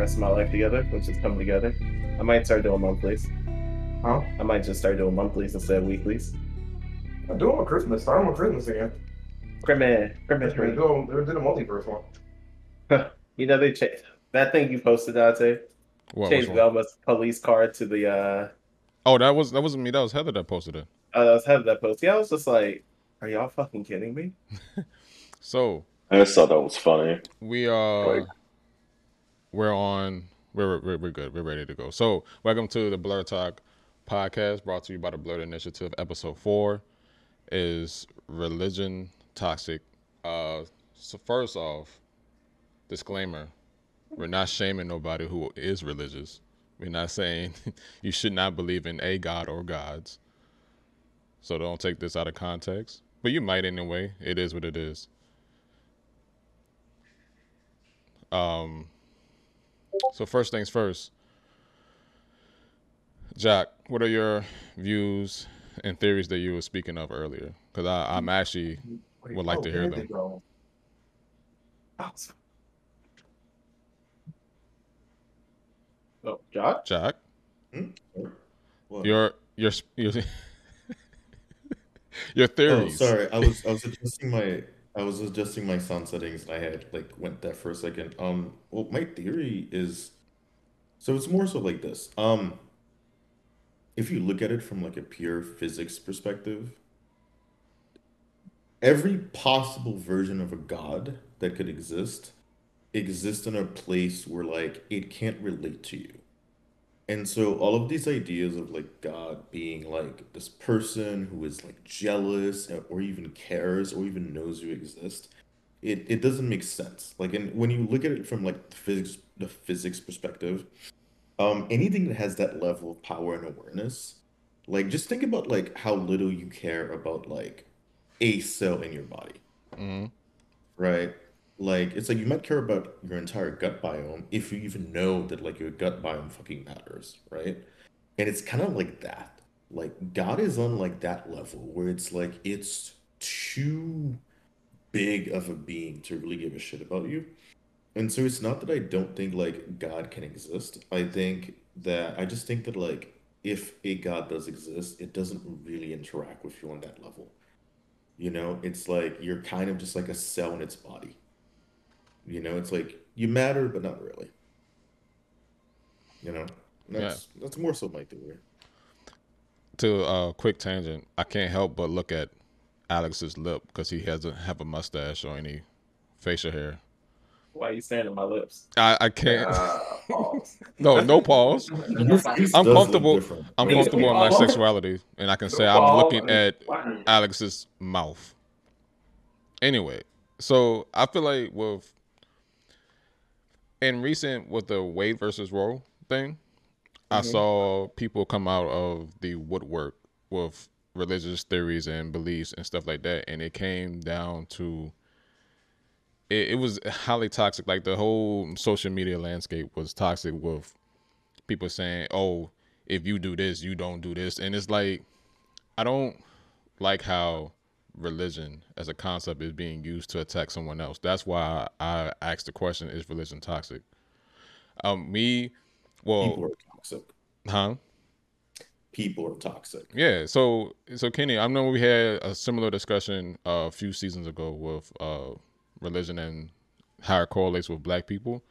rest of my life together, which is come together, I might start doing monthlies. Huh? I might just start doing monthlies instead of weeklies. I'm doing on Christmas. Start on Christmas again. Crimin, crimin They three. do they did a multiverse one. You know they changed that thing you posted, Dante. What, changed one? Velma's police car to the uh Oh, that was that wasn't me. That was Heather that posted it. uh, I was having that post. Yeah, I was just like, are y'all fucking kidding me? So I just thought that was funny. we are Like- we're on. We're, we're we're good. We're ready to go. So welcome to the Blerd Talk podcast brought to you by the Blerd Initiative. Episode four is religion toxic. Uh so first off disclaimer we're not shaming nobody who is religious. We're not saying you should not believe in a god or gods. So don't take this out of context but you might anyway. It is what it is. Um so first things first, Jack, what are your views and theories that you were speaking of earlier? Because I'm actually Wait, Would like oh, to hear them. they. Oh, Jack. Jack, hmm? What? your your your your oh, theories. sorry. I was I was adjusting my I was adjusting my sound settings and I had like went there for a second. Um, well, my theory is so it's more so like this. Um, if you look at it from like a pure physics perspective, every possible version of a god that could exist exists in a place where like it can't relate to you. And so all of these ideas of like God being like this person who is like jealous uh, or even cares or even knows you exist, it, it doesn't make sense. Like and when you look at it from like the physics the physics perspective, um anything that has that level of power and awareness, like just think about like how little you care about like a cell in your body Mhm. right? Like it's like you might care about your entire gut biome if you even know that like your gut biome fucking matters, right? And it's kind of like that. Like God is on like that level where it's like it's too big of a being to really give a shit about you. And so it's not that I don't think like God can exist. I think that I just think that like if a God does exist, it doesn't really interact with you on that level. You know, it's like you're kind of just like a cell in its body. You know, it's like you matter, but not really. You know, that's that's more so my theory. To a quick tangent, I can't help but look at Alex's lip because he doesn't have a mustache or any facial hair. Why are you staring at my lips? I, I can't. Uh, pause. no, no pause. His- his I'm comfortable- I'm comfortable in my sexuality, and I can say I'm looking at Alex's mouth. Anyway, so I feel like with in recent with the Wade versus Roe thing, I mm-hmm. saw people come out of the woodwork with religious theories and beliefs and stuff like that, and it came down to it, it was highly toxic. Like the whole social media landscape was toxic with people saying, "Oh, if you do this, you don't do this," and it's like I don't like how religion as a concept is being used to attack someone else. That's why I asked the question: Is religion toxic? Um, me, well, People are toxic. huh? People are toxic. Yeah. So, so Kenny, I know we had a similar discussion uh, a few seasons ago with uh, religion and how it correlates with Black people.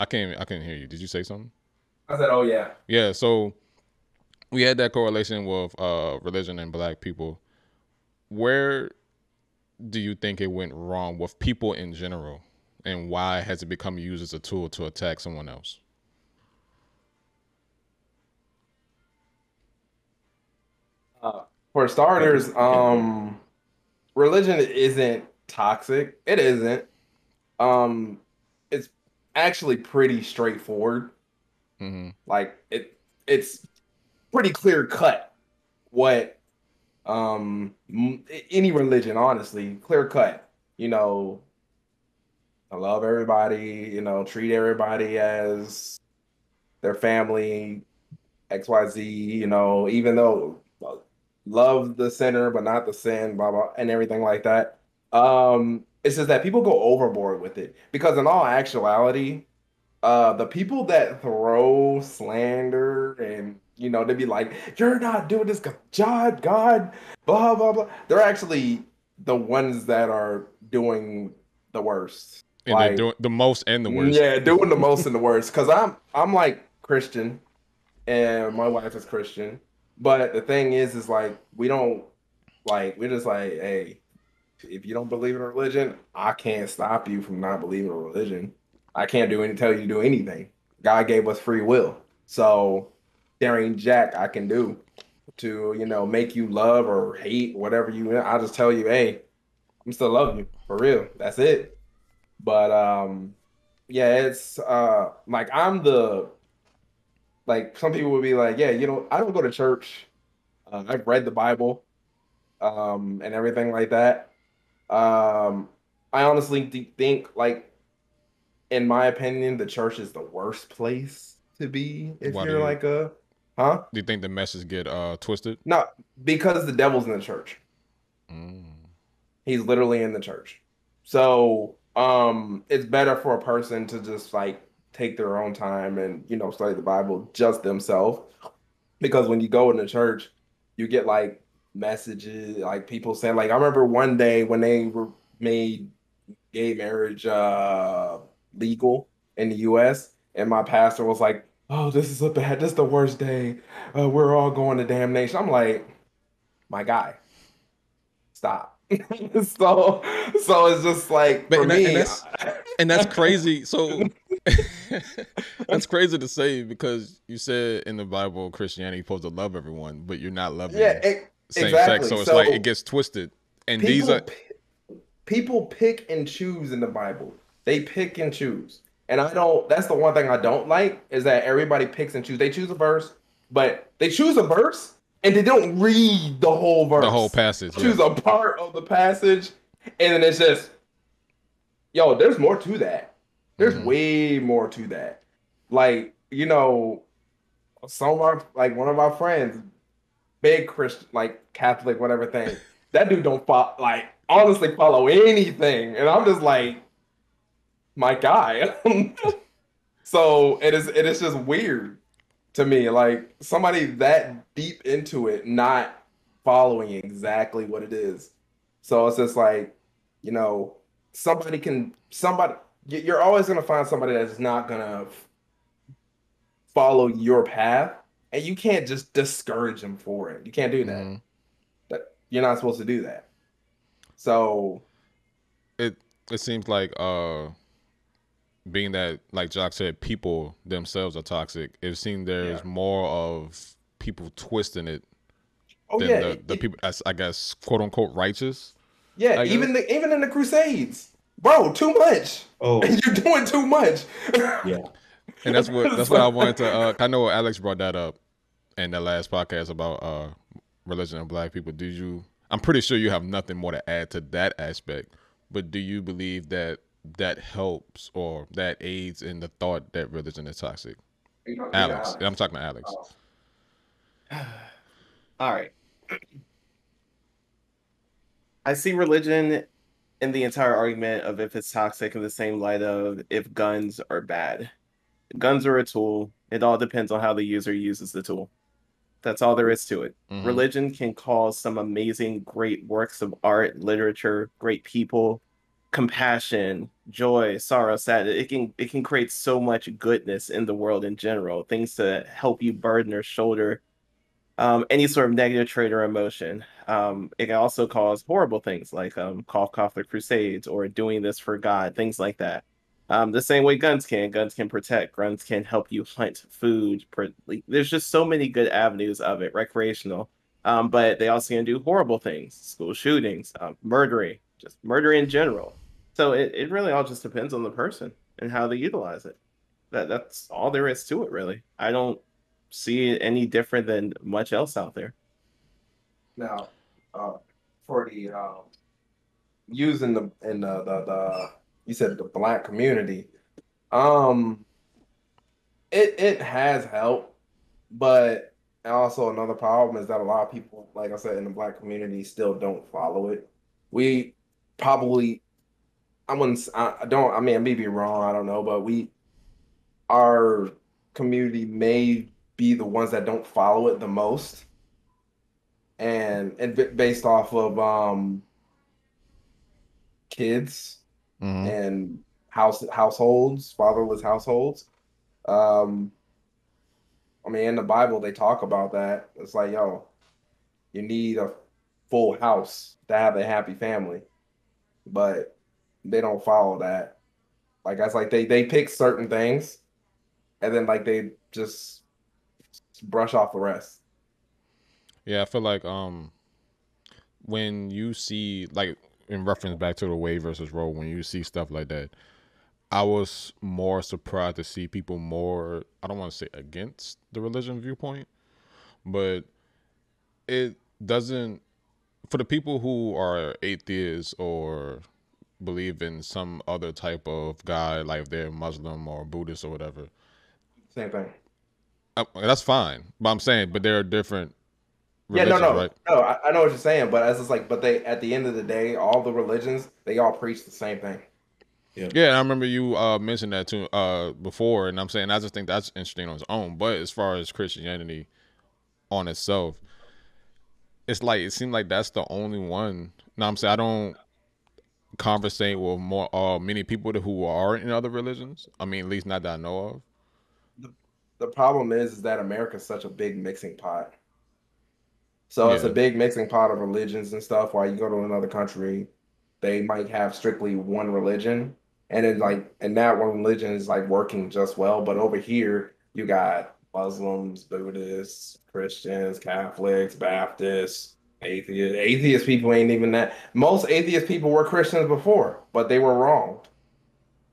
I can't. I can't hear you. Did you say something? I said, oh yeah. Yeah, so we had that correlation with uh religion and black people. Where do you think it went wrong with people in general? And why has it become used as a tool to attack someone else? Uh, for starters, um, religion isn't toxic. It isn't. Um, it's actually pretty straightforward. hmm Like it, it's pretty clear cut. What, um, any religion, honestly, clear cut. You know, I love everybody. You know, treat everybody as their family. XYZ, you know, even though uh, love the sinner but not the sin, blah blah, and everything like that. Um, it's just that people go overboard with it because in all actuality, uh, the people that throw slander and you know they be like, "You're not doing this, God, God, blah blah blah," they're actually the ones that are doing the worst. And Like- they're doing the most and the worst. Yeah, doing the most and the worst. Cause I'm I'm like Christian, and my wife is Christian. But the thing is, is like we don't like we're just like, hey, if you don't believe in religion, I can't stop you from not believing in religion. I can't do any tell you to do anything. God gave us free will, so there ain't jack I can do to you know make you love or hate whatever you. I just tell you, hey, I'm still love you for real. That's it. But um, yeah, it's uh like I'm the like some people would be like, yeah, you know, I don't go to church. Uh, I've read the Bible, um, and everything like that. Um, I honestly think like, in my opinion, the church is the worst place to be if Why you're you- like a, huh? Do you think the message get uh twisted? No, because the devil's in the church. Mm. He's literally in the church. So um it's better for a person to just like take their own time and you know study the Bible just themselves. Because when you go in the church, you get like messages, like people saying like I remember one day when they were made gay marriage uh legal in the US and my pastor was like, Oh, this is a bad, this is the worst day. Uh, we're all going to damnation. I'm like, my guy, stop. so so it's just like But- for and that- me and that's- and that's crazy. So that's crazy to say because you said in the Bible Christianity supposed to love everyone, but you're not loving yeah it, same exactly. sex. So it's So like it gets twisted. And these are people pick and choose in the Bible. They pick and choose. And I don't that's the one thing I don't like is that everybody picks and choose. They choose a verse, but they choose a verse and they don't read the whole verse. the whole passage. yeah. choose a part of the passage, and then it's just, yo, there's more to that. There's Mhm. way more to that. Like, you know, some of our like one of our friends, big Christian, like Catholic, whatever thing. that dude don't follow, like honestly follow anything, and I'm just like, my guy. so it is. It is just weird to me, like somebody that deep into it, not following exactly what it is. So it's just like, you know, somebody can somebody you're always gonna find somebody that's not gonna follow your path, and you can't just discourage them for it. You can't do that. Mhm. That you're not supposed to do that. So it it seems like uh being that like Jock said, people themselves are toxic. It seems there's Yeah. more of people twisting it oh than yeah, the, it- people that's I guess quote unquote righteous. yeah, even the even in the Crusades, bro, too much. Oh, You're doing too much. yeah. And that's what that's what I wanted to uh I know Alex brought that up in the last podcast about uh religion and black people. Do you I'm pretty sure you have nothing more to add to that aspect, but do you believe that that helps or that aids in the thought that religion is toxic? Alex. I'm talking to Alex. Oh. All right. I see religion in the entire argument of if it's toxic in the same light of if guns are bad. Guns are a tool. It all depends on how the user uses the tool. That's all there is to it. Mhm. Religion can cause some amazing, great works of art, literature, great people, compassion, joy, sorrow, sadness. It can it can create so much goodness in the world in general. Things to help you burden or shoulder um, any sort of negative trait or emotion. Um, it can also cause horrible things like um, cough, cough, the Crusades or doing this for God, things like that. Um, the same way guns can. Guns can protect. Guns can help you hunt food. There's just so many good avenues of it, recreational. Um, but they also can do horrible things, school shootings, um, murdering, just murder in general. So it, it really all just depends on the person and how they utilize it. That that's all there is to it, really. I don't see it any different than much else out there. Now, uh, for the um, using the in the, the the you said the black community, um, it it has helped but also another problem is that a lot of people, like I said, in the black community, still don't follow it. We probably, I wouldn't, I don't, I mean, I may be wrong, I don't know, but we, our community may be the ones that don't follow it the most, and and based off of um kids mm-hmm. and house households, fatherless households. Um, I mean, in the Bible, they talk about that. It's like, yo, you need a full house to have a happy family, but they don't follow that. Like that's like they they pick certain things, and then like they just brush off the rest. Yeah, I feel like um when you see like in reference back to the Wade versus Roe, when you see stuff like that, I was more surprised to see people more I don't want to say against the religion viewpoint, but it doesn't for the people who are atheists or believe in some other type of God, like they're Muslim or Buddhist or whatever. Same thing. Uh, that's fine, but I'm saying, but there are different. Yeah, no, no, right? no. I, I know what you're saying, but as it's like, but they at the end of the day, all the religions they all preach the same thing. Yeah. yeah, I remember you uh, mentioned that too uh, before, and I'm saying I just think that's interesting on its own. But as far as Christianity on itself, it's like it seems like that's the only one. Now I'm saying I don't conversate with more uh, many people who are in other religions. I mean, at least not that I know of. The, the problem is, is that America's such a big mixing pot. So yeah. it's a big mixing pot of religions and stuff. While you go to another country, they might have strictly one religion, and then like and that one religion is like working just well but over here you got muslims buddhists christians catholics baptists atheists atheist people ain't even that most atheist people were christians before but they were wrong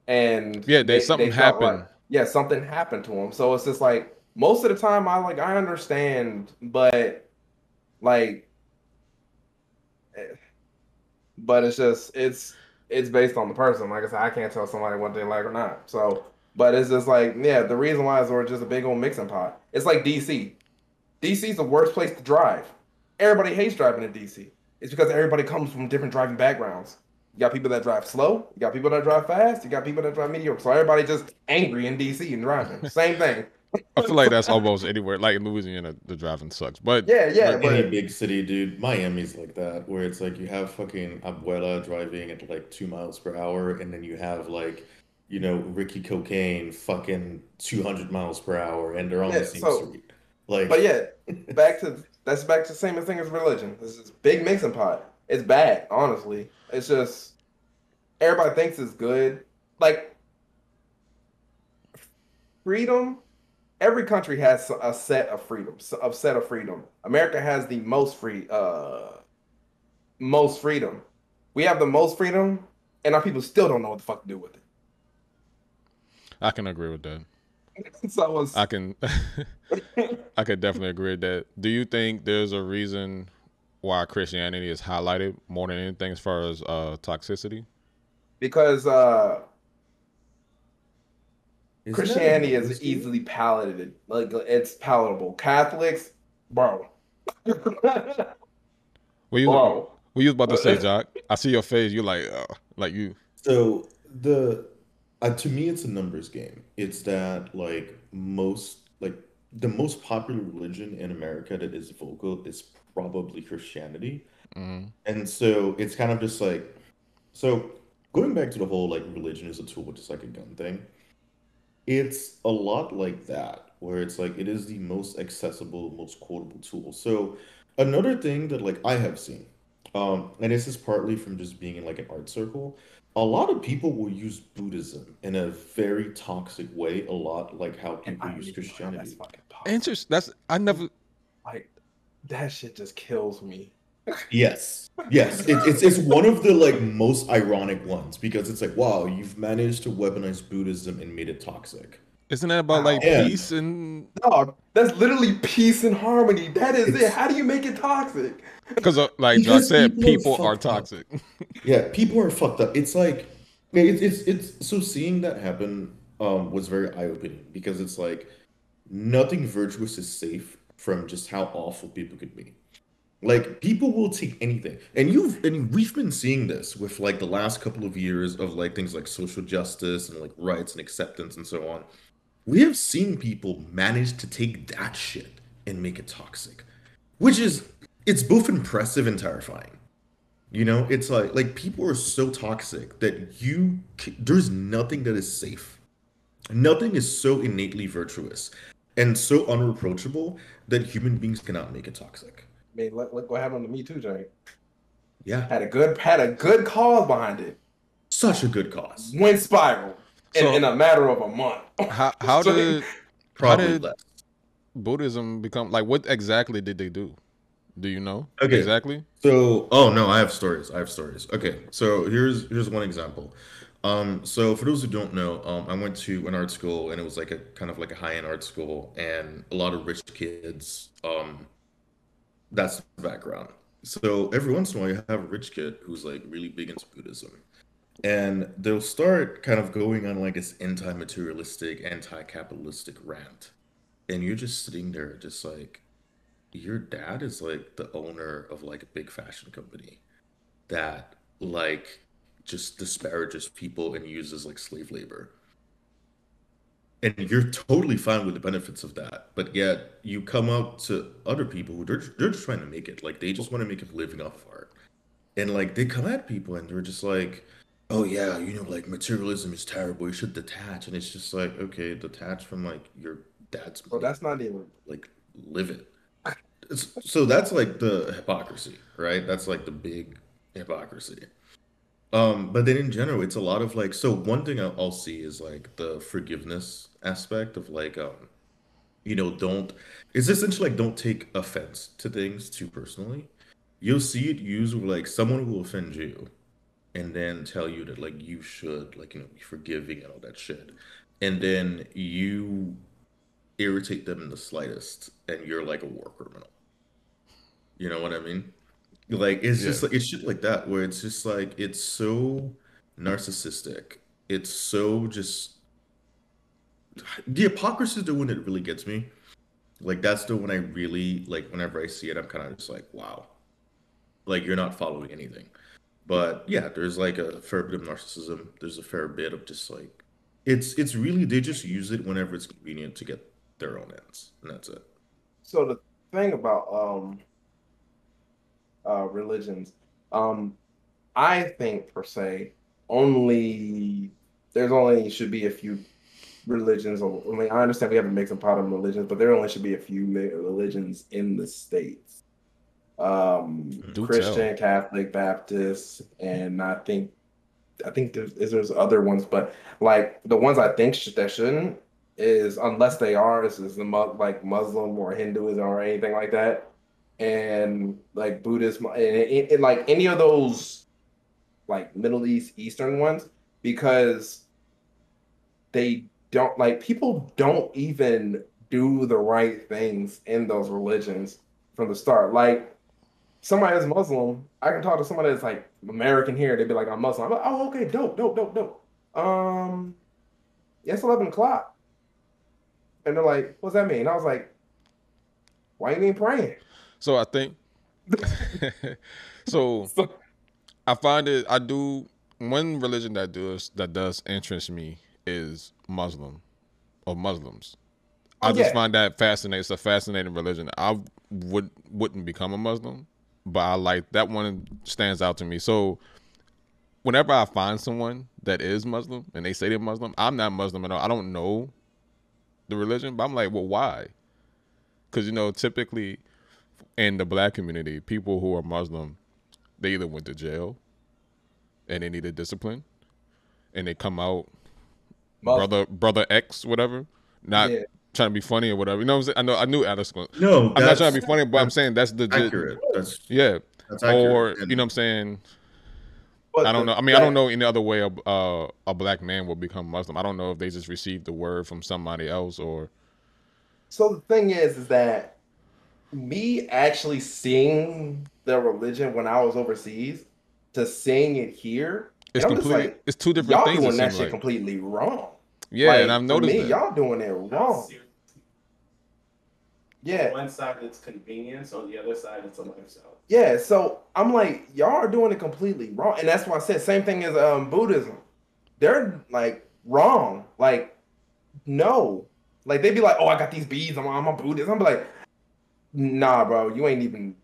and yeah they, something they happened like, yeah something happened to them so it's just like most of the time i like i understand but like eh, but it's just it's it's based on the person. Like I said, I can't tell somebody what they like or not. So, but it's just like, yeah, the reason why is we're just a big old mixing pot. It's like DC. DC is the worst place to drive. Everybody hates driving in DC. It's because everybody comes from different driving backgrounds. You got people that drive slow. You got people that drive fast. You got people that drive mediocre. So everybody just angry in DC and driving. Same thing. I feel like that's almost anywhere. Like in Louisiana, the driving sucks. But yeah, yeah. Like but... any big city, dude. Miami's like that, where it's like you have fucking abuela driving at like two miles per hour, and then you have like, you know, Ricky Cocaine fucking two hundred miles per hour, and they're on yeah, the same so, street. Like, but yeah, back to that's back to the same thing as religion. This is big mixing pot. It's bad, honestly. It's just everybody thinks it's good. Like freedom every country has a set of freedoms, a set of freedom. America has the most free, uh, most freedom. We have the most freedom, and our people still don't know what the fuck to do with it. I can agree with that. so I, was... I can, I could definitely agree with that. Do you think there's a reason why Christianity is highlighted more than anything as far as uh, toxicity? Because uh, is Christianity is easily palatable. Like it's palatable. Catholics, bro. what you bro. what you about to say, Jock? I see your face. You're like, uh, like you. So the uh, to me, it's a numbers game. It's that like most like the most popular religion in America that is vocal is probably Christianity, mm-hmm. and so it's kind of just like so going back to the whole like religion is a tool, just like a gun thing it's a lot like that, where it's like it is the most accessible, most quotable tool. So another thing that like I have seen, um, and this is partly from just being in like an art circle, a lot of people will use Buddhism in a very toxic way, a lot like how people use Christianity. Interesting. That's I never like that shit just kills me. Yes, yes, it, it's it's one of the like most ironic ones because it's like, wow, you've managed to weaponize Buddhism and made it toxic. Isn't that about like yeah. peace and? No, that's literally peace and harmony. That is it's... it. How do you make it toxic? Because, uh, like I said, people, people are, are toxic. yeah, people are fucked up. It's like it's it's it's so seeing that happen um was very eye opening because it's like nothing virtuous is safe from just how awful people could be. Like people will take anything, and you've and we've been seeing this with like the last couple of years of like things like social justice and like rights and acceptance and so on. We have seen people manage to take that shit and make it toxic, which is it's both impressive and terrifying. You know, it's like like people are so toxic that you there's nothing that is safe. Nothing is so innately virtuous and so unreproachable that human beings cannot make it toxic. I mean, look, look what happened to me too, Jay. Yeah, Had a good had a good cause behind it. such a good cause. Went spiral in, So- in a matter of a month. How how So- did Probably did- less. Buddhism become like? What exactly did they do? Do you know Okay. exactly? So, oh no, I have stories. I have stories. Okay, so here's here's one example. Um, so for those who don't know, um, I went to an art school, and it was like a kind of like a high-end art school, and a lot of rich kids. Um, that's the background. So every once in a while, you have a rich kid who's like really big into Buddhism, and they'll start kind of going on like this anti-materialistic, anti-capitalistic rant, and you're just sitting there, just like your dad is like the owner of like a big fashion company that like just disparages people and uses like slave labor. And you're totally fine with the benefits of that, but yet you come out to other people who they're they're just trying to make it. Like they just want to make a living off of art. And like they come at people and they're just like, oh yeah, you know, like materialism is terrible. You should detach. And it's just like, okay, detach from like your dad's Well, that's not even. like live it. So that's like the hypocrisy, right? That's like the big hypocrisy. Um, but then in general, it's a lot of like. So one thing I'll, see is like the forgiveness aspect of like, um, you know, don't. It's essentially like don't take offense to things too personally. You'll see it used like someone will offend you, and then tell you that like you should like you know be forgiving and all that shit, and then you irritate them in the slightest and you're like a war criminal. You know what I mean? Like it's just like it's shit like that where it's just like it's so narcissistic. It's so just the hypocrisy is the one that really gets me. Like that's the one I really like whenever I see it, I'm kind of just like, wow. Like you're not following anything. But yeah, there's like a fair bit of narcissism. There's a fair bit of just like it's it's really they just use it whenever it's convenient to get their own ends, and that's it. So the thing about um uh religions, um I think per se only there's only should be a few religions. I mean, I understand we have a mix and pot of religions, but there only should be a few religions in the states. Um, Do Christian, Catholic, Baptist, and I think I think there's there's other ones, but like the ones I think sh- that shouldn't is unless they are is, is the mu- like Muslim or Hinduism or anything like that, and like Buddhism and, and, and like any of those like Middle East Eastern ones because they don't like people don't even do the right things in those religions from the start. Like somebody that's Muslim, I can talk to somebody that's like American here. They'd be like, "I'm Muslim." I'm like, "Oh, okay, dope, dope, dope, dope." Um, yeah, it's eleven o'clock, and they're like, "What's that mean?" I was like, "Why you ain't praying?" So I think. so So, I find it. I do one religion that does that does interest me is Muslim or Muslims. I Oh, just find that fascinating. It's a fascinating religion. I would wouldn't become a Muslim, but I like that one stands out to me. So whenever I find someone that is Muslim and they say they're Muslim, I'm not Muslim at all. I don't know the religion, but I'm like, well, why? Because you know, typically in the black community, people who are Muslim, they either went to jail and they needed discipline, and they come out Muslim. brother brother X whatever, not Yeah. trying to be funny or whatever. You know what I'm saying? I know I knew Alex. was- No, I'm not trying to be funny, but I'm saying that's the accurate. That's yeah. that's accurate. Or And you know what I'm saying? But I don't the- know. I mean, I don't know any other way a uh, a black man will become Muslim. I don't know if they just received the word from somebody else or So the thing is, is that me actually seeing the religion when I was overseas to seeing it here, it's and I'm just completely like, it's two different y'all things. doing It that shit like. completely wrong. Yeah, Like, and I've for noticed me, that. y'all doing it wrong. Yeah. On one side it's convenience, on the other side it's a lifestyle. Yeah, so I'm like, y'all are doing it completely wrong, and that's why I said same thing as um Buddhism. They're like wrong. Like, no, like they'd be like, oh, I got these beads. I'm, I'm a Buddhist. I'm like, nah, bro, you ain't even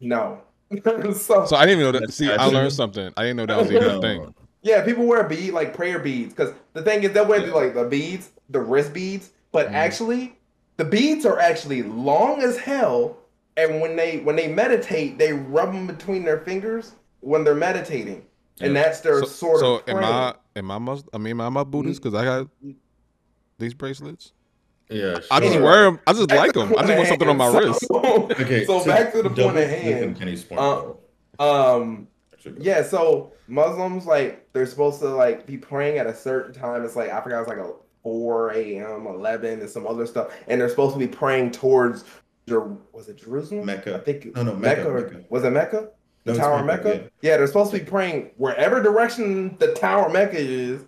no. so, So I didn't even know that. See, I learned something. I didn't know that was even a thing. yeah, people wear bead like prayer beads because the thing is they'll wear like the beads, the wrist beads, but Mhm. actually the beads are actually long as hell. And when they when they meditate, they rub them between their fingers when they're meditating, and that's their So, sort so of. am. I? Am I Mus? I mean, am I Buddhist? Because I got these bracelets. Yeah, I just wear them. I just Back like them. the I just want at something on my hand. wrist. Okay, so back to the point at click on hand. Kenny's point. Uh. Um, yeah, so Muslims like they're supposed to like be praying at a certain time. It's like I forgot it's like a 4 a.m., 11, and some other stuff, and they're supposed to be praying towards. Jer- Was it Jerusalem? Mecca. I think No, no, Mecca. Mecca, or- Mecca. Was it Mecca? The No, Tower of Mecca, Mecca. Yeah. they're supposed to be praying wherever direction the Tower of Mecca is,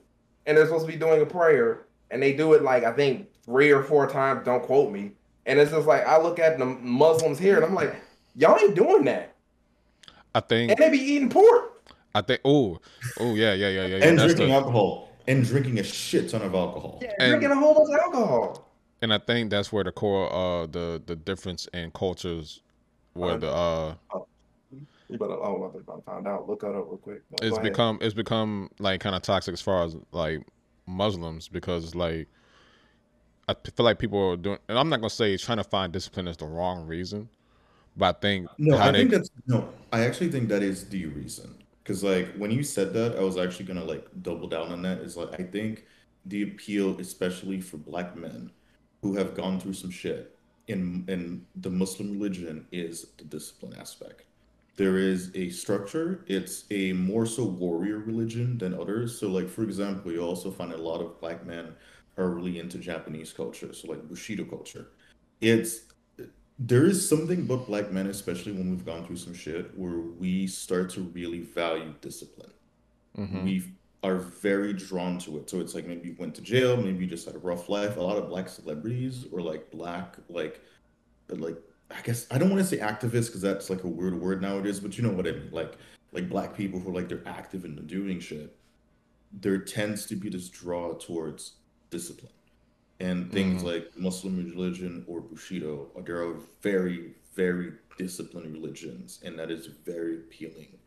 and they're supposed to be doing a prayer, and they do it like I think three or four times. Don't quote me. And it's just like I look at the Muslims here, and I'm like, y'all ain't doing that, I think. and they be eating pork. I think. Oh, oh yeah, yeah, yeah, yeah. yeah. and drinking the, alcohol and drinking a shit ton of alcohol. Yeah, And- drinking a whole bunch of alcohol. and I think that's where the core, uh, the the difference in cultures, where the uh, You better. Oh, I about to find out. Look that up real quick. Go it's ahead. become it's become like kind of toxic as far as like Muslims because like I feel like people are doing, and I'm not gonna say trying to find discipline is the wrong reason, but I think No, I they think that's no. I actually think that is the reason. Because like when you said that, I was actually gonna like double down on that. Is like I think the appeal, especially for black men who have gone through some shit in in the Muslim religion, is the discipline aspect. There is a structure. It's a more so warrior religion than others. So like for example, you also find a lot of black men are really into Japanese culture. So like Bushido culture. It's there is something about black men, especially when we've gone through some shit, where we start to really value discipline. Mhm. We are very drawn to it. So it's like maybe you went to jail, maybe you just had a rough life. A lot of black celebrities or like black, like, like I guess I don't want to say activists because that's like a weird word nowadays, but you know what I mean. Like, like black people who are like they're active and they're doing shit. There tends to be this draw towards discipline and things Mhm. like Muslim religion or Bushido, there are very, very disciplined religions, and that is very appealing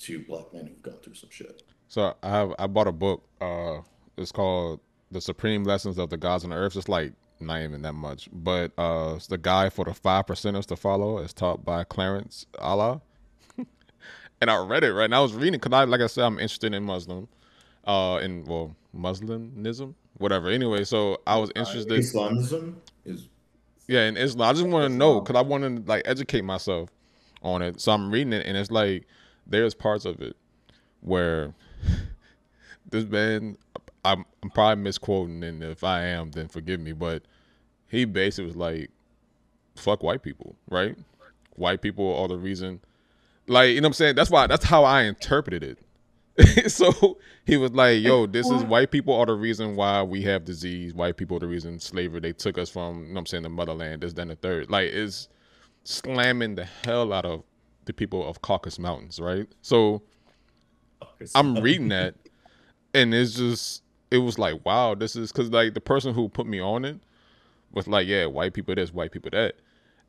to black men who've gone through some shit. So I have I bought a book. Uh, it's called The Supreme Lessons of the Gods on the Earth. It's like not even that much, but uh, it's the guide for the five percenters to follow. It's taught by Clarence Allah, and I read it right. And I was reading because I, like I said, I'm interested in Muslim, uh, in well Muslimism, whatever. Anyway, so I was interested. Islamism is Yeah, in Islam. I just want to know because I want to like educate myself on it. So I'm reading it, and it's like there's parts of it where this man, I'm, I'm probably misquoting, and if I am, then forgive me. But he basically was like, "Fuck white people," right? White people are the reason. Like you know what I'm saying? That's why. That's how I interpreted it. so he was like, "Yo, this is white people are the reason why we have disease. White people are the reason slavery. They took us from, you know what I'm saying, the motherland. This, then the third. Like, it's slamming the hell out of the people of Caucasus Mountains, right? So I'm reading that, and it's just, it was like, wow, this is because like the person who put me on it was like, yeah, white people this, white people that,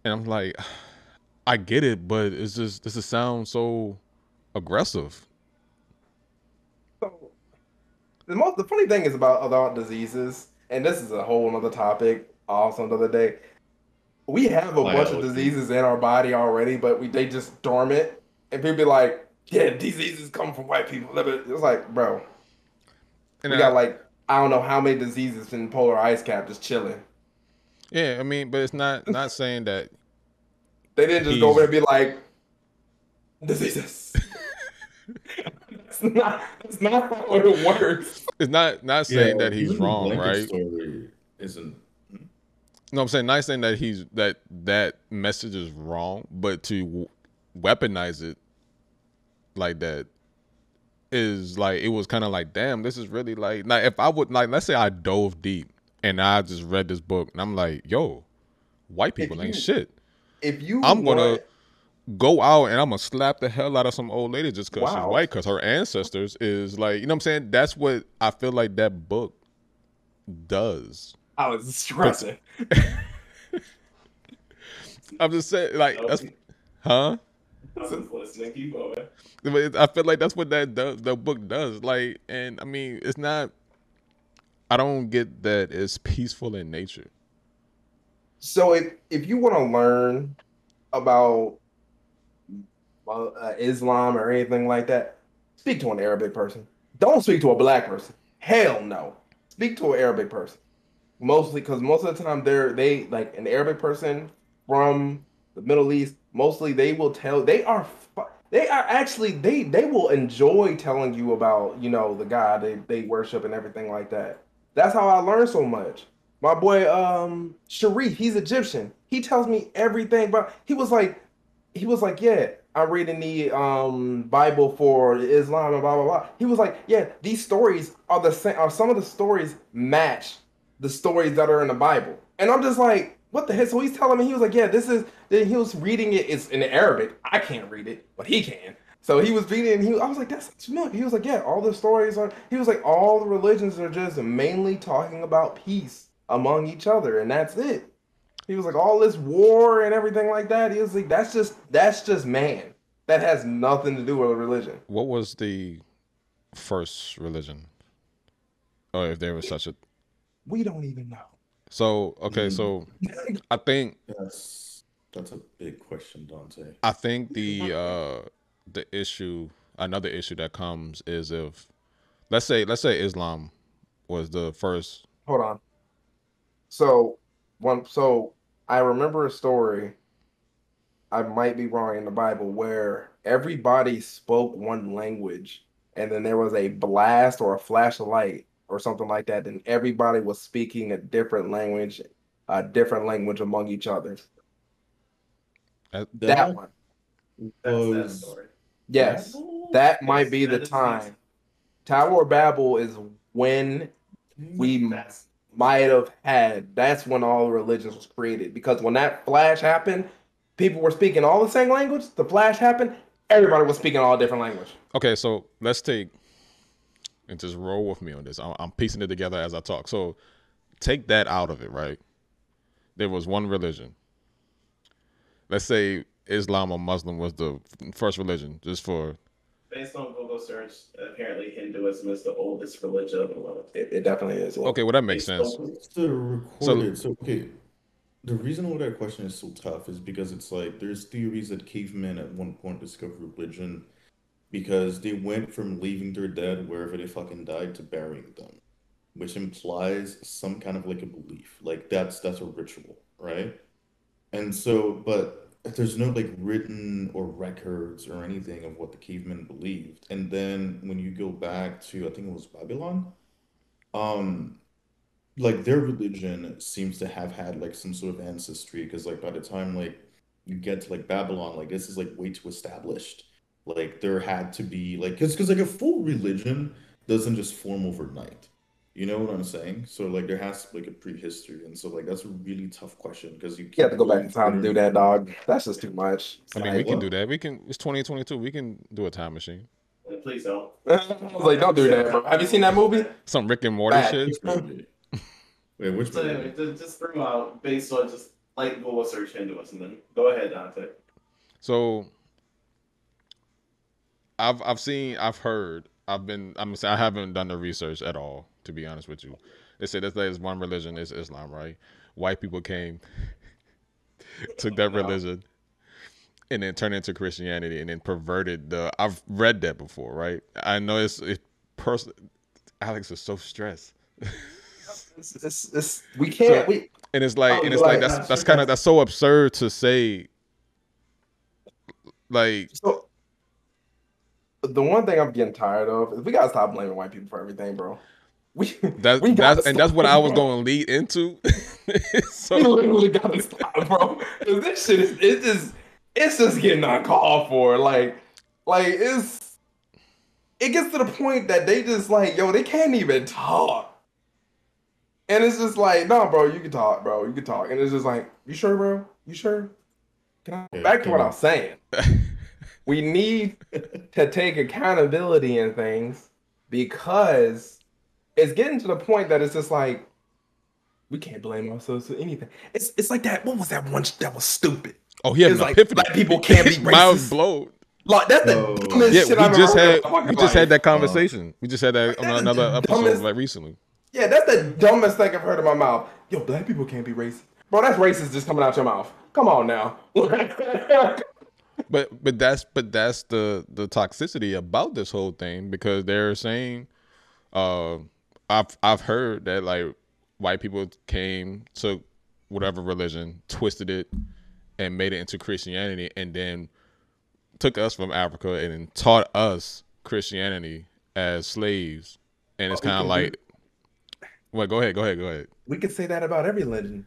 and I'm like, I get it, but it's just this is sound so aggressive. The most the funny thing is about about diseases, and this is a whole other topic, also another day. We have a bunch of diseases in our body already, but we they just dormant, and people be like, "Yeah, diseases come from white people." It's like, bro, And we I- got like I don't know how many diseases in polar ice cap just chilling. yeah, I mean, but it's not not saying that They didn't just go over He's- and be like, diseases. it's not. It's not how it works. it's not not saying that he's even the wrong, blanket right? Story isn't No, I'm saying not saying that he's that that message is wrong, but to weaponize it like that is like it was kind of like, damn, this is really like now if I would like let's say I dove deep and I just read this book and I'm like, yo, White people ain't you- shit. If you, I'm gonna want- go out and I'm gonna slap the hell out of some old lady just because she's white, because her ancestors is like, you know what I'm saying? That's what I feel like that book does. I was stressing. I'm just saying, like, that's, huh? I was listening. Keep going. But it- I feel like that's what that does, the book does. Like, and I mean, it's not. I don't get that it's peaceful in nature. So if if you want to learn about uh, Islam or anything like that, speak to an Arabic person. Don't speak to a black person. Hell no. Speak to an Arabic person. Mostly because most of the time they're they like an Arabic person from the Middle East. Mostly they will tell they are they are actually they they will enjoy telling you about you know the God they they worship and everything like that. That's how I learned so much. My boy um Sharif, he's Egyptian. He tells me everything about he was like he was like, Yeah, I'm reading the um Bible for Islam and blah blah blah. He was like, Yeah, these stories are the same are some of the stories match the stories that are in the Bible. And I'm just like, what the heck? So he's telling me he was like, Yeah, this is then he was reading it, it's in Arabic. I can't read it, but he can. So he was reading, he, I was like, "That's familiar." He was like, "Yeah, all the stories are." He was like, "All the religions are just mainly talking about peace among each other, and that's it." He was like, "All this war and everything like that." He was like, "That's just that's just man. That has nothing to do with religion." What was the first religion? Or if there was such a. We don't even know. So okay, so I think That's that's a big question, Dante. I think the uh the issue another issue that comes is if let's say let's say Islam was the first Hold on. So one, so I remember a story. I might be wrong in the Bible where everybody spoke one language, and then there was a blast or a flash of light or something like that, and everybody was speaking a different language, a different language among each other. Uh, that one, That's that story. yes, Babel? that might Yes, be the that is time. Tower of Babel is when mm, we That's might have had that's when all religions was created because when that flash happened people were speaking all the same language the flash happened everybody was speaking all different language Okay, so let's take and just roll with me on this. I'm, I'm piecing it together as I talk. So take that out of it, right? There was one religion. Let's say Islam or Muslim was the first religion, just for based on Google search. Apparently, Hinduism is the oldest religion of the world. it, it definitely is okay. Well, that makes Based sense. on- It's the recorded. So, okay, the reason why that question is so tough is because it's like there's theories that cavemen at one point discovered religion because they went from leaving their dead wherever they fucking died to burying them, which implies some kind of like a belief, like that's that's a ritual, right? And so, but there's no like written or records or anything of what the cavemen believed. And then when you go back to, I think it was Babylon, um, like their religion seems to have had like some sort of ancestry because like by the time like you get to like Babylon, like this is like way too established. Like there had to be like because because like a full religion doesn't just form overnight. You know what I'm saying? So like there has to be like a prehistory, and so like that's a really tough question because you you have to go back in time to do that dog that's just too much I mean, we can what? do that. We can. It's 2022. We can do a time machine. Please don't. I was like don't do that bro have you seen that movie Some Rick and Morty Bad. shit. Wait, which So movie? just, just throw out based on just like Google search into us, and Then go ahead, Dante. So I've I've seen I've heard I've been I'm gonna say I haven't done the research at all to be honest with you. They say that there's one religion is Islam, right? White people came, took that religion, and then turned it into Christianity and then perverted the. I've read that before, right? I know it's it. Person, Alex is so stressed, it's, it's, it's, we can't So- we and it's like and it's like right. that's that's kind of that's so absurd to say. Like so the one thing i'm getting tired of is we gotta stop blaming white people for everything bro we That's we gotta that's and that's what I was going to lead into. We so literally gotta stop, bro. 'Cause this shit is it's just it's just getting uncalled for. Like, like it's it gets to the point that they just like, yo, they can't even talk. And it's just like, no, bro, you can talk, bro. You can talk. And it's just like, you sure, bro? You sure? Can I Yeah, back to what I'm saying? we need to take accountability in things because it's getting to the point that it's just like we can't blame ourselves for anything. It's it's like that. What was that one that was stupid? Oh, he had It's an like epiphany. black people can't be Mind racist. blown. Like that's the Oh. dumbest Yeah, shit I've ever just heard had in my we just had that conversation. We just had that Like, on another episode dumbest- like recently. Yeah, that's the dumbest thing I've heard in my mouth. Yo, black people can't be racist. Bro, that's racist just coming out your mouth. Come on now. But but that's but that's the the toxicity about this whole thing because they're saying, uh, I've I've heard that like white people came to whatever religion, twisted it, and made it into Christianity, and then took us from Africa and then taught us Christianity as slaves, and it's kind of like, well, go ahead, go ahead, go ahead. we could say that about every religion.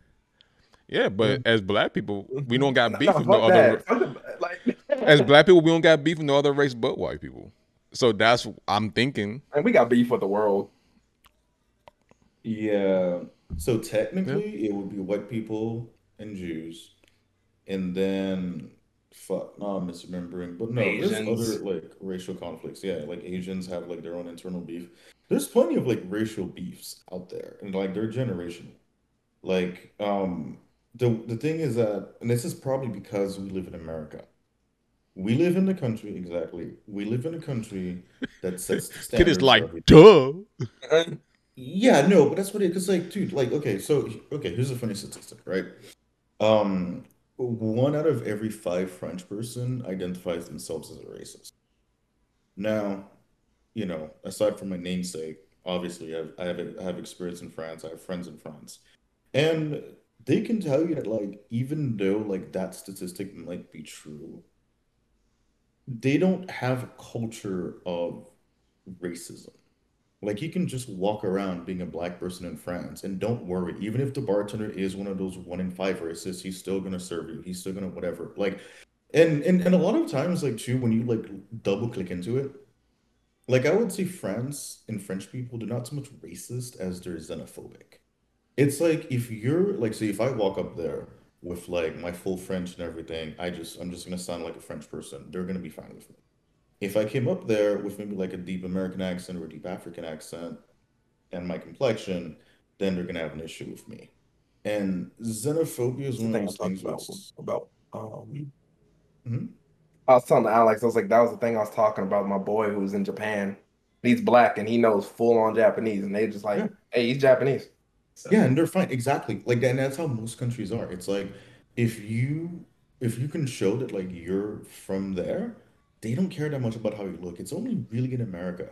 Yeah, but mm-hmm. as black people, we mm-hmm. don't got beef No, with no other. that. Fuck the- like, As black people, we don't got beef with no other race but white people. So that's I'm thinking. and we got beef with the world. Yeah. So technically, it would be white people and Jews, and then fuck. No, I'm misremembering. But no, there's other like racial conflicts. Yeah, like Asians have like their own internal beef. There's plenty of like racial beefs out there, and like they're generational. Like, um, the the thing is that, and this is probably because we live in America. We live in the country exactly. We live in a country that sets the Kid is like, everything. duh. Yeah, no, but that's what it because like, dude, like, okay, so okay, here's a funny statistic, right? Um, one out of every five French person identifies themselves as a racist. Now, you know, aside from my namesake, obviously I've, I have I have experience in France, I have friends in France, and they can tell you that like even though like that statistic might be true, they don't have a culture of racism. Like you can just walk around being a black person in France and don't worry. Even if the bartender is one of those one in five racists, he's still gonna serve you. He's still gonna whatever. Like and and, and a lot of times like too when you like double click into it, like I would say France and French people they're not so much racist as they're xenophobic. It's like if you're like say if I walk up there with like my full French and everything, I just I'm just gonna sound like a French person. They're gonna be fine with me. If I came up there with maybe like a deep American accent or a deep African accent and my complexion, then they're gonna have an issue with me. And xenophobia is one of those things about. about um, Mhm. I was telling Alex, I was like, that was the thing I was talking about. My boy who's in Japan, he's black and he knows full on Japanese, and they just like, Yeah. hey, he's Japanese. So, Yeah, and they're fine. Exactly. Like and that's how most countries are. It's like if you if you can show that like you're from there, they don't care that much about how you look. It's only really in America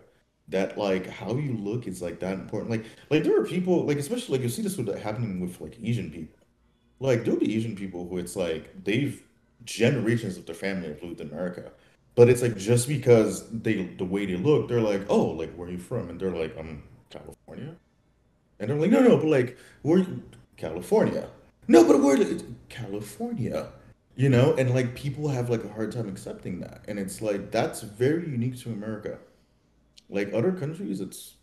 that like how you look is like that important. Like like there are people like especially like you see this with happening with like Asian people. Like there'll be Asian people who it's like they've generations of their family have lived in America. But it's like just because they the way they look, they're like, oh, like where are you from? And they're like, I'm California. And they're like, no, no, but like, we're California. No, but we're California, you know? Mm-hmm. And like, people have like a hard time accepting that. And it's like, that's very unique to America. Like, other countries, it's,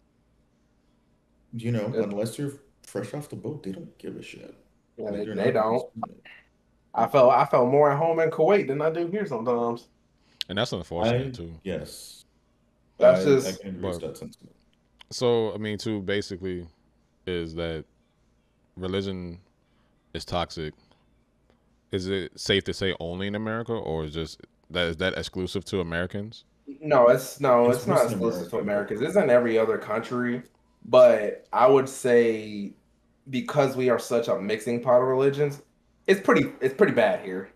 you know, Yeah. unless you're fresh off the boat, they don't give a shit. Yeah, Like, they, they're they not- don't. I felt I felt more at home in Kuwait than I do here sometimes. And that's I, unfortunate too. yes. That's I, I just- can But- that sentiment. So I mean, too, basically, is that religion is toxic. Is it safe to say only in America, or is just that is that exclusive to Americans? No, it's no, It's it's, not worse in exclusive to Americans. It's in every other country, but I would say because we are such a mixing pot of religions, it's pretty it's pretty bad here.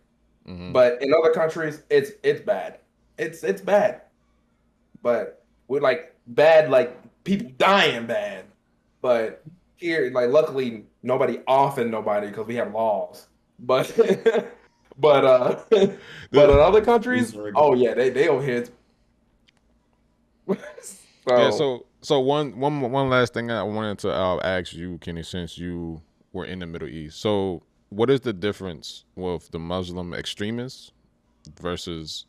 hmm But in other countries, it's it's bad. It's it's bad. But we're like bad, like people dying bad. But here, like luckily, nobody offing nobody because we have laws. But but uh, but in other countries, oh yeah, they they over here. so, Yeah. So so one one one last thing I wanted to uh, ask you, Kenny, since you were in the Middle East. So what is the difference with the Muslim extremists versus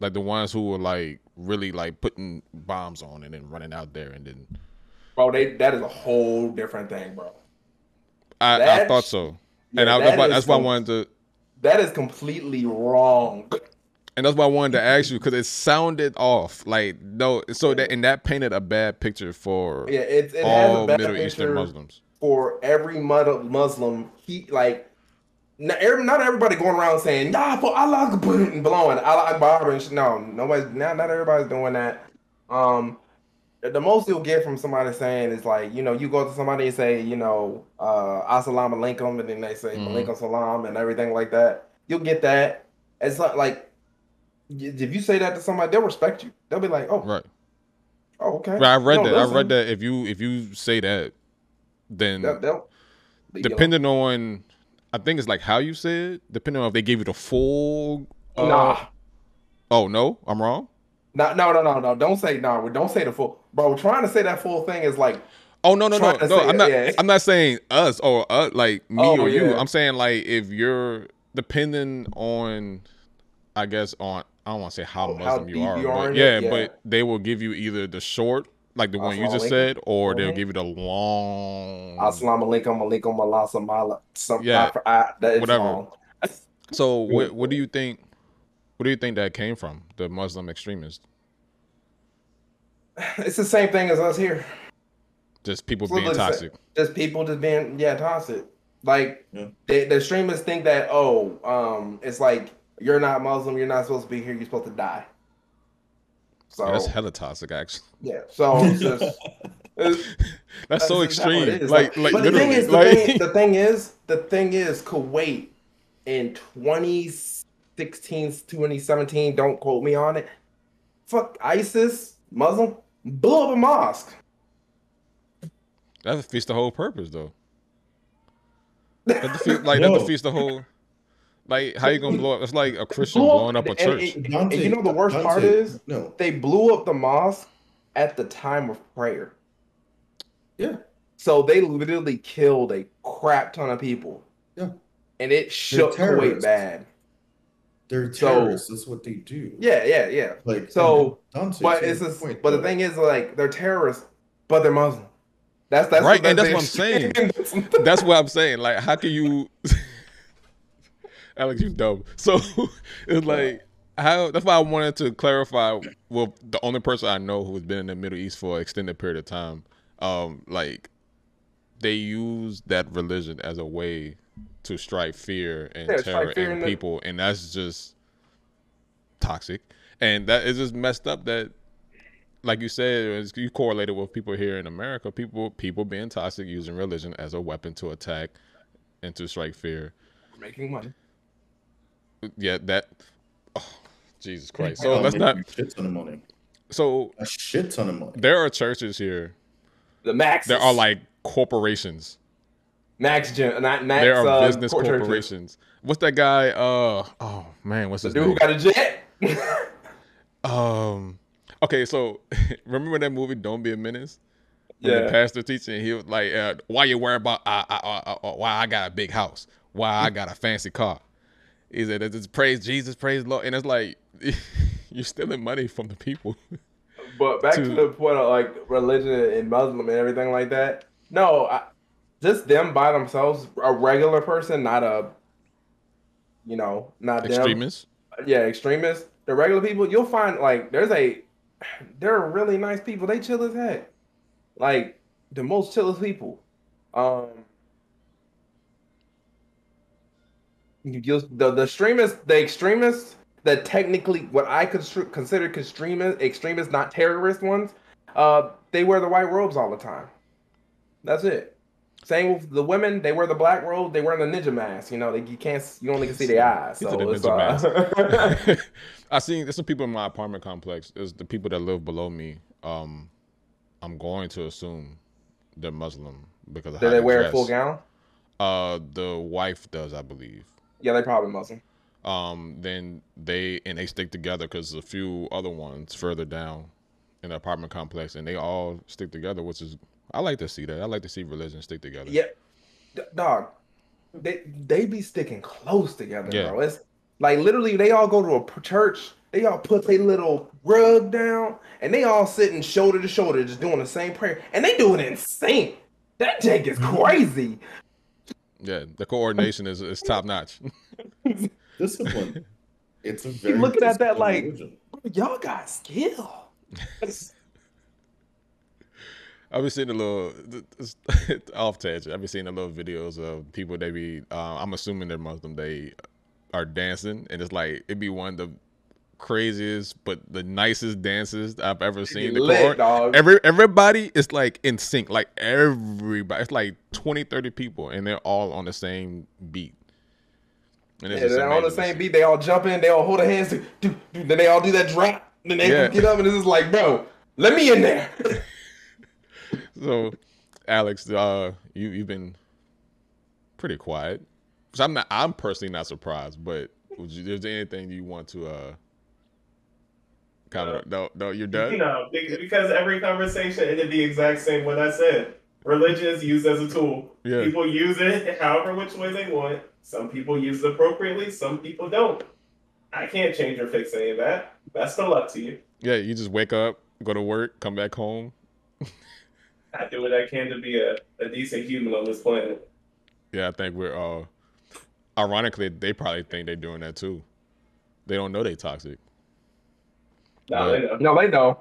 like the ones who were like really like putting bombs on and then running out there and then bro. They that is a whole different thing, bro. I, I That thought sh- so, Yeah, and I, that that's why that's why I wanted to, That is completely wrong. and that's why I wanted to ask you because it sounded off. Like no, so that and that painted a bad picture for Yeah, it, it has all a bad Middle Eastern Muslims. for every Muslim. He like. Not, not everybody going around saying "Nah, for Allah Akbar," and blowing Allah Akbar and shit. No, nobody's not. Not everybody's doing that. Um, the most you'll get from somebody saying is like, you know, you go to somebody and say, you know, uh, Assalamu alaikum, and then they say Mhm. Alaikum salam and everything like that. You'll get that. It's not like if you say that to somebody, they'll respect you. They'll be like, oh, Right. oh okay. Right, I read that. I listen. read that if you if you say that, then They'll, they'll, depending on, I think it's like how you say it. Depending on if they gave you the full. Uh, nah. Oh no, I'm wrong. No, no, no, no, no. Don't say no. Don't say the full, bro. Trying to say that full thing is like, Oh no no no no! I'm not. yeah. I'm not saying us or uh, like me Oh, or you. I'm saying like if you're depending on, I guess on I don't want to say how Oh, how Muslim you are, you are but yeah, yeah. but they will give you either the short, like the one you just said, or they'll Mhm. give you the long. Assalamu alaikum, alaikum, Allah, samala. Some, Yeah. I, I, that is Whatever. So what what do you think? What do you think that came from? The Muslim extremists, It's the same thing as us here. just people It's being toxic. Just people just being yeah toxic. Like Yeah. they, the extremists think that oh um it's like you're not Muslim, you're not supposed to be here, you're supposed to die. So Yeah, that's hella toxic, actually. yeah, so it's just it's, That's so just extreme. is. Like like but the thing literally, is, the, like thing, the thing is, the thing is, Kuwait in 2016, 2017, don't quote me on it. Fuck ISIS, Muslim, blew up a mosque. that defeats the whole purpose, though. That defeat, like that defeats the whole. Like, how you gonna blow up? It's like a Christian up- blowing up a and- church. and- Dante, and you know the worst Dante, part is no, they blew up the mosque at the time of prayer. yeah, So they literally killed a crap ton of people. Yeah. And it shook Kuwait terrorists. bad. They're So- terrorists. That's what they do. Yeah, yeah, yeah. like So, Dante, But to it's your just, point, but the thing is, like, they're terrorists, but they're Muslim. That's that's Right, and that's what I'm saying. That's what I'm saying. Like, how can you, Alex? You dumb. So it's like how. That's why I wanted to clarify. Well, the only person I know who's been in the Middle East for an extended period of time, um, like they use that religion as a way to strike fear and Yeah, terror fear in in the- people, and that's just toxic. And that is just messed up. That, like you said, it's- you correlated with people here in America. People, people being toxic, using religion as a weapon to attack and to strike fear. making money. Yeah, that. Oh, Jesus Christ. So don't let's make not. you shit ton of money. So A shit ton of money. there are churches here. The Max. There are like corporations. Max Gym, not Max. There are uh, business court churches. corporations. What's that guy? Uh oh man, what's The his dude who got a jet. Um. Okay, so remember that movie "Don't Be a Menace"? When Yeah. The pastor teaching, he was like, uh, "Why you worry about uh, uh, uh, why I got a big house? Why I got a fancy car?" He said, "It's praise Jesus, praise Lord," and it's like you're stealing money from the people. But back to, to- the point of like religion and Muslim and everything like that. No, I, just them by themselves, a regular person, not a, you know, not them. Extremists. Yeah, extremists. The regular people, you'll find like there's a, they're really nice people. They chill as heck, like the most chillest people. Um, you just the the extremists, the extremists that technically what I consider extremist extremists, not terrorist ones. Uh, they wear the white robes all the time. That's it. Same with the women. They wear the black robe. They wear the ninja mask. You know, they, you can't. You only can see their eyes. So the it's, ninja uh, I seen there's some people in my apartment complex. Is the people that live below me. Um, I'm going to assume they're Muslim because of Do they wear a full gown? Uh, the wife does, I believe. Yeah, they're probably Muslim. Um, then they and they stick together because a few other ones further down in the apartment complex, and they all stick together, which is I like to see that. I like to see religion stick together. Yeah, D- dog. They they be sticking close together, Yeah. bro. It's like literally they all go to a church They all put their little rug down and they all sitting shoulder to shoulder, just doing the same prayer. And they do it in sync. That Jake is mm-hmm. crazy. Yeah, the coordination is, is top notch. Discipline. It's a very looking at that like- religion. Y'all got skill. I've been seeing a little off tangent. I've been seeing a little videos of people they be. Uh, I'm assuming they're Muslim. They are dancing, and it's like it'd be one of the craziest but the nicest dances I've ever seen. The Lit, dog. Every everybody is like in sync. Like everybody, it's like 20, 30 people, and they're all on the same beat. And Yeah, they're on the same beat. They all jump in. They all hold their hands. Do, do, do, then they all do that drop. Then they Yeah. get up and it's just like, bro, let me in there. So, Alex, uh, you you've been pretty quiet. So I'm not. I'm personally not surprised. But you, is there anything you want to uh comment? on? No, no, you're You done. know, because every conversation ended the exact same what I said. Religion is used as a tool. Yeah. People use it however which way they want. Some people use it appropriately, some people don't. I can't change or fix any of that. Best of luck to you. Yeah, you just wake up, go to work, come back home. I do what I can to be a, a decent human on this planet. Yeah, I think we're. uh Ironically, they probably think they're doing that too. They don't know they toxic. No, they know. no, they know.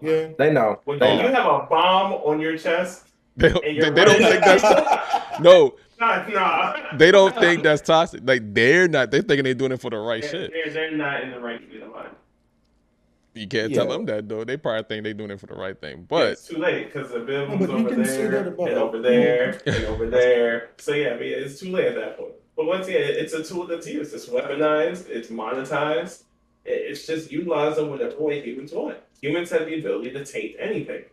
Yeah. They know. When They you know. have a bomb on your chest They don't, they, they don't think that's no. nah, nah. They don't think that's toxic. Like they're not. They're thinking they're doing it for the right They're, shit. they're, they're not in the right state of mind. You can't tell them that though. They probably think they're doing it for the right thing. But it's too late because the bill No, was over there and over there and over there. So yeah, I mean, it's too late at that point. But once again, it's a tool that's used. It's weaponized. It's monetized. It's just utilized in whatever way humans want. Humans have the ability to taint anything.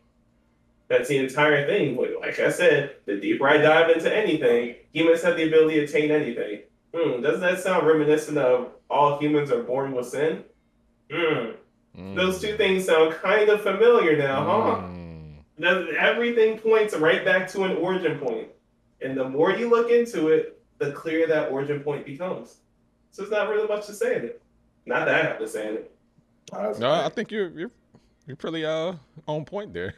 That's the entire thing. Like I said, the deeper I dive into anything, humans have the ability to taint anything. Hmm, doesn't that sound reminiscent of all humans are born with sin? Hmm. Mm, Those two things sound kind of familiar now, huh? mm, Does- Everything points right back to an origin point. And the more you look into it, the clearer that origin point becomes. So it's not really much to say in it. Not that I have to say in it. No, I think you're you're you're pretty uh on point there.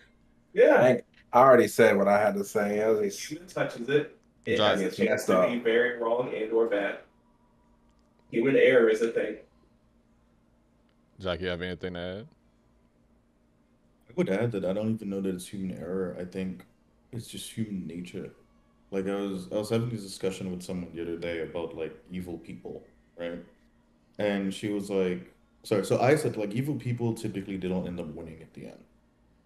Yeah. I, I already said what I had to say. I was like, Human touches it. It Josh, has a chance to up. be very wrong and or bad. Human error is a thing. Jacques, you have anything to add? I would add that I don't even know that it's human error. I think it's just human nature. Like I was I was having this discussion with someone the other day about like evil people, right? And she was like, sorry, so I said like evil people typically they don't end up winning at the end.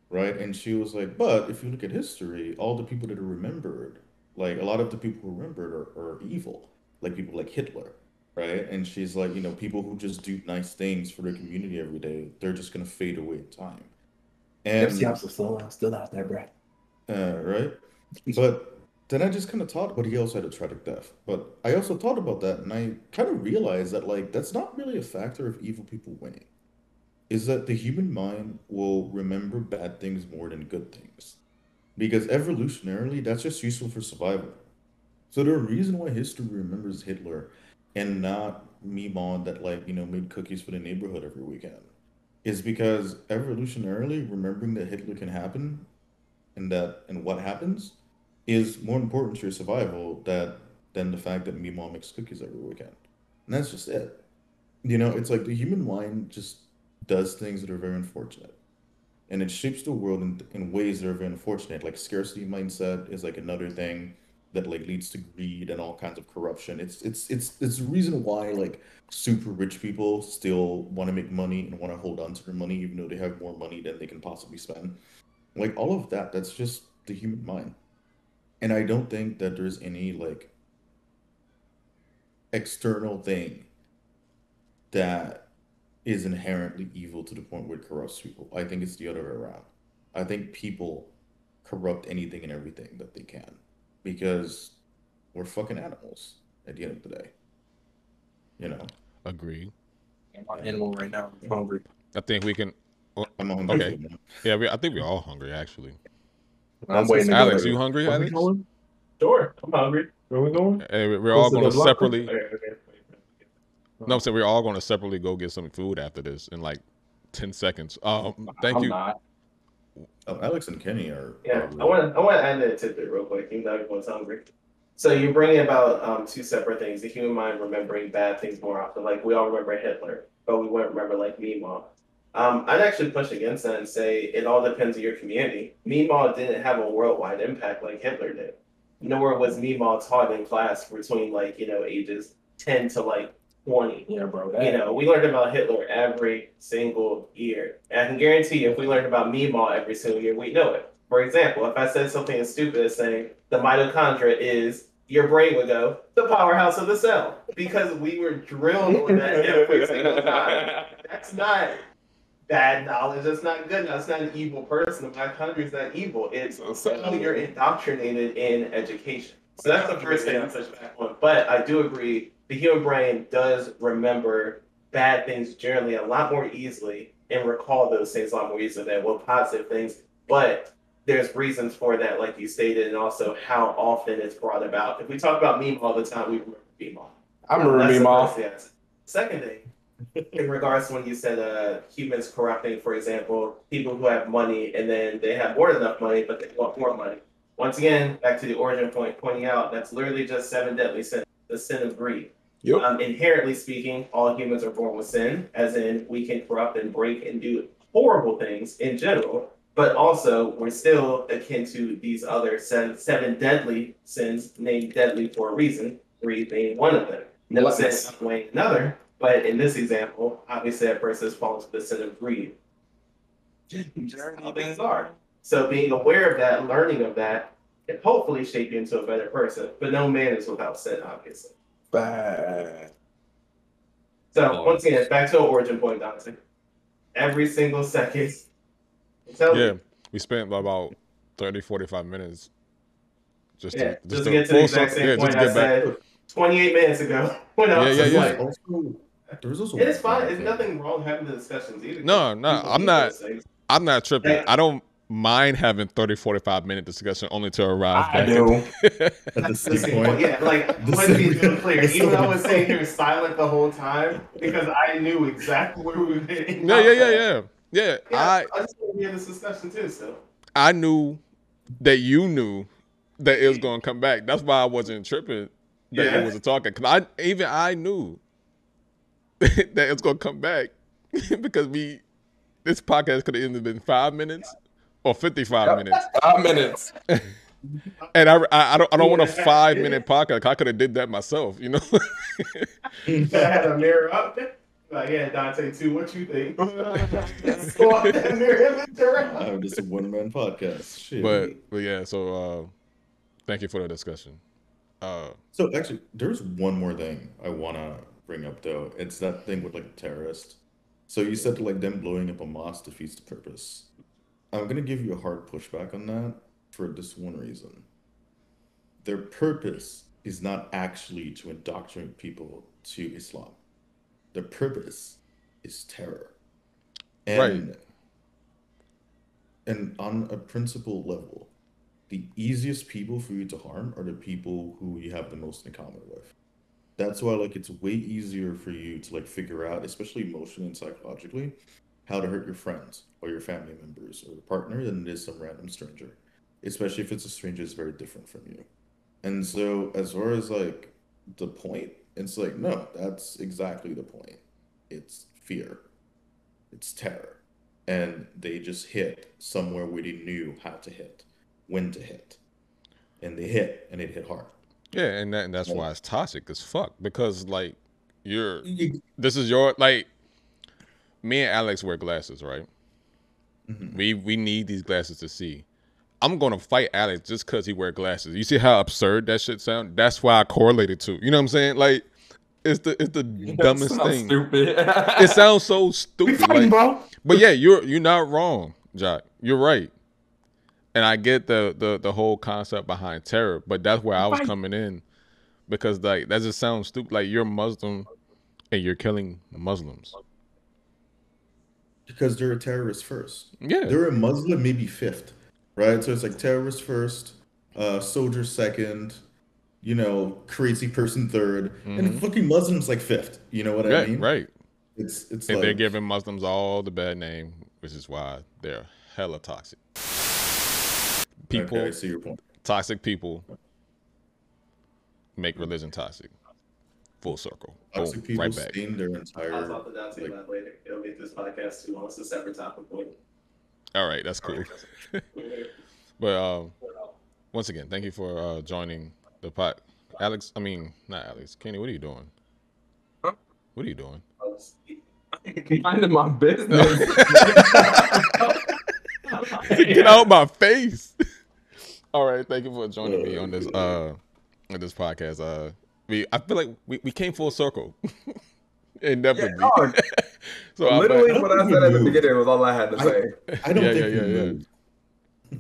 Right? And she was like, but if you look at history, all the people that are remembered, like a lot of the people who remembered are, are evil. Like people like Hitler, right? And she's like, you know, people who just do nice things for their community every day, they're just gonna fade away in time. And Nipsey Hussle still, still out there, bro. uh, right? But then I just kind of thought, but he also had a tragic death. But I also thought about that, and I kind of realized that like that's not really a factor of evil people winning. Is that the human mind will remember bad things more than good things, because evolutionarily that's just useful for survival. So the reason why history remembers Hitler and not Meemaw that like you know made cookies for the neighborhood every weekend is because evolutionarily remembering that Hitler can happen and that and what happens is more important to your survival that than the fact that Meemaw makes cookies every weekend. And that's just it. You know, it's like the human mind just does things that are very unfortunate. And it shapes the world in, in ways that are very unfortunate. Like scarcity mindset is like another thing that like leads to greed and all kinds of corruption. It's it's it's it's the reason why like super rich people still want to make money and want to hold on to their money even though they have more money than they can possibly spend. Like all of that, that's just the human mind. And I don't think that there's any like external thing that is inherently evil to the point where it corrupts people. I think it's the other way around. I think people corrupt anything and everything that they can because we're fucking animals at the end of the day. You know, Agreed. I'm an animal right now. I'm hungry. I think we can. I'm hungry. Okay. Yeah, we, I think we're all hungry actually. I'm waiting to go Alex, to- you hungry, Alex? going? Sure, I'm hungry. Where we going? Hey, we- we're Close all going to separately. No, I'm saying we're all going to separately go get some food after this in like ten seconds. Um, thank I'm you. not. Oh, Alex and Kenny are. Yeah, I want to I want to add that tidbit real quick. Even though everyone's hungry. So you're bringing about um, two separate things: the human mind remembering bad things more often. Like we all remember Hitler, but we wouldn't remember like Meemaw. Um, I'd actually push against that and say it all depends on your community. Meemaw didn't have a worldwide impact like Hitler did. Nor was Meemaw taught in class between like you know ages ten to like twenty. Yeah, bro. You know, we learned about Hitler every single year. And I can guarantee you, if we learned about Meemaw every single year, we know it. For example, if I said something as stupid as saying the mitochondria is, your brain would go, the powerhouse of the cell. Because we were drilled on that every single time. That's not bad knowledge. That's not good. That's not an evil person. The mitochondria is not evil. It's how you're indoctrinated in education. So that's the first thing I'm touch back on. But I do agree, the human brain does remember bad things generally a lot more easily and recall those things a lot more easily than what positive things. But there's reasons for that, like you stated, and also how often it's brought about. If we talk about Meemaw the time, we remember Meemaw. I remember That's me, the mom. Second thing, in regards to when you said uh, humans corrupting, for example, people who have money and then they have more than enough money, but they want more money. Once again, back to the origin point, pointing out that's literally just seven deadly sins, the sin of greed. Yep. Um, inherently speaking, all humans are born with sin, as in we can corrupt and break and do horrible things in general. But also, we're still akin to these other seven, seven deadly sins, named deadly for a reason, greed being one of them. No sin Gluttons. outweighing another, but in this example, obviously that person has fallen to the sin of greed. Just how things are. So being aware of that, learning of that, can hopefully shape you into a better person. But no man is without sin, obviously. Bad. So Oh. once again, back to our origin point, Dante. Every single second. I'm Yeah, we spent about 30, 45 minutes just yeah, to just to get to the exact circle- same yeah, point just I to get back. said 28 minutes ago. When I was Yeah, just yeah, like, there's also it's fine. There's nothing wrong having the discussions either. No, no, I'm not- I'm not tripping. Hey. I don't mind having 30, 45 minute discussion only to arrive I back. do. at- At the That's the same same point. point. Yeah, like The let's be clear. Even though I same was sitting here silent the whole time because I knew exactly where we were heading. yeah, yeah, yeah, yeah. Yeah, Yeah, I I just want to hear this discussion too. So I knew that you knew that it was gonna come back. That's why I wasn't tripping that Yeah. it was a talking. Cause I even I knew that it's gonna come back because we this podcast could have ended been five minutes or fifty five Yep. minutes. Five minutes. And I, I, I don't I don't want a five minute podcast. I could have did that myself, you know. I had a mirror up. Like, yeah, Dante too. What you think? Swap that mirror image around. I'm just a one man podcast. Shit. but but yeah, so uh thank you for the discussion. Uh So actually, there's one more thing I wanna bring up though. It's that thing with like terrorist. So you said like them blowing up a mosque defeats the purpose. I'm gonna give you a hard pushback on that for this one reason. Their purpose is not actually to indoctrinate people to Islam. Their purpose is terror. And, and on a principle level, the easiest people for you to harm are the people who you have the most in common with. That's why like it's way easier for you to like figure out, especially emotionally and psychologically, how to hurt your friends or your family members or your partner than it is some random stranger. Especially if it's a stranger that's very different from you. And so as far as like the point, it's like, no, that's exactly the point. It's fear. It's terror. And they just hit somewhere where they knew how to hit when to hit. And they hit and it hit hard. yeah, and, that, and that's why it's toxic as fuck. Because like you're this is your like me and Alex wear glasses, right? Mhm. We we need these glasses to see. I'm gonna fight Alex just cause he wear glasses. You see how absurd that shit sound? That's why I correlated to. You know what I'm saying? Like it's the it's the dumbest thing. Stupid. It sounds so stupid. fighting, like- bro. but yeah, you're you're not wrong, Jacques. You're right. And I get the the the whole concept behind terror, but that's where I was coming in because like that just sounds stupid. Like you're Muslim and you're killing Muslims. Because they're a terrorist first. Yeah. They're a Muslim maybe fifth, right? So it's like terrorist first, uh, soldier second, you know, crazy person 3rd Mhm. and fucking Muslims like fifth. You know what I mean? right. It's it's And like they're giving Muslims all the bad name, which is why they're hella toxic. People, Okay, I see your point. toxic people, make religion toxic. Full circle. Toxic Boom, people right back. stain their I'll entire. talk to Dante like- about later. It'll make this podcast too long. It's a separate topic. But All right, that's cool. But um, once again, thank you for uh, joining the pot. Alex, I mean, not Alex. Kenny, what are you doing? Huh? What are you doing? Minding my business. Get out my face. All right, thank you for joining me on this uh on this podcast. Uh we I feel like we, we came full circle. Inevitably. dog. so I'm Literally, like, what I said at the beginning was all I had to I- say. I don't Yeah, think yeah, we yeah, yeah.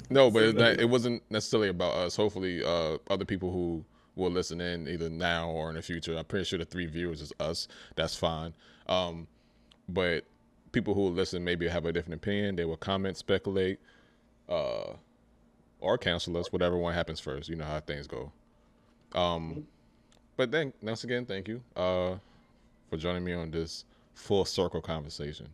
no, but it, that, it wasn't necessarily about us. Hopefully, uh other people who will listen in either now or in the future. I'm pretty sure the three viewers is us. That's fine. Um but people who will listen maybe have a different opinion. They will comment, speculate, uh or cancel us, whatever one happens first. You know how things go. Um, but then once again, thank you uh, for joining me on this full circle conversation.